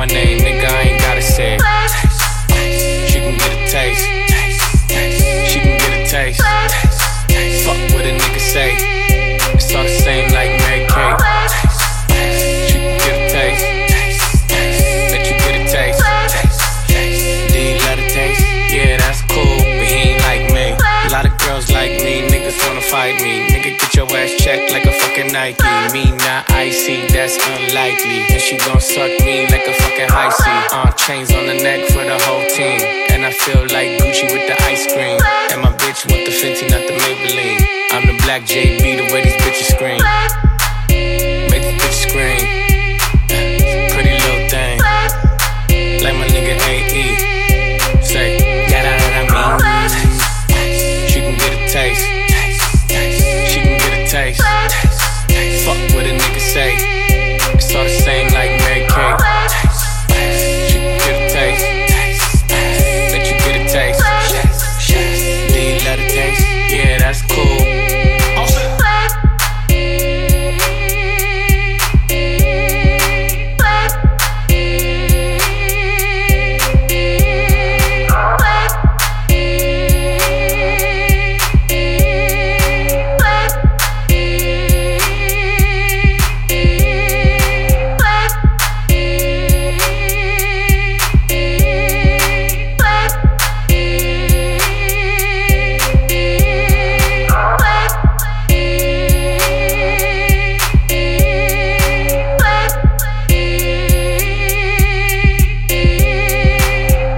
my name, nigga, I ain't gotta say it. She can get a taste. She can get a taste. Fuck what a nigga say. It's all the same like Mary Kate. She can get a taste. Let you get a taste. Do you love the taste? Yeah, that's cool, but he ain't like me. A lot of girls like me, niggas wanna fight me. Nigga, get your ass checked like Nike. Me not icy, that's unlikely. And she gon' suck me like a fucking high C. Uh, chains on the neck for the whole team. And I feel like Gucci with the ice cream. And my bitch want the Fenty, not the Maybelline. I'm the black JB, the way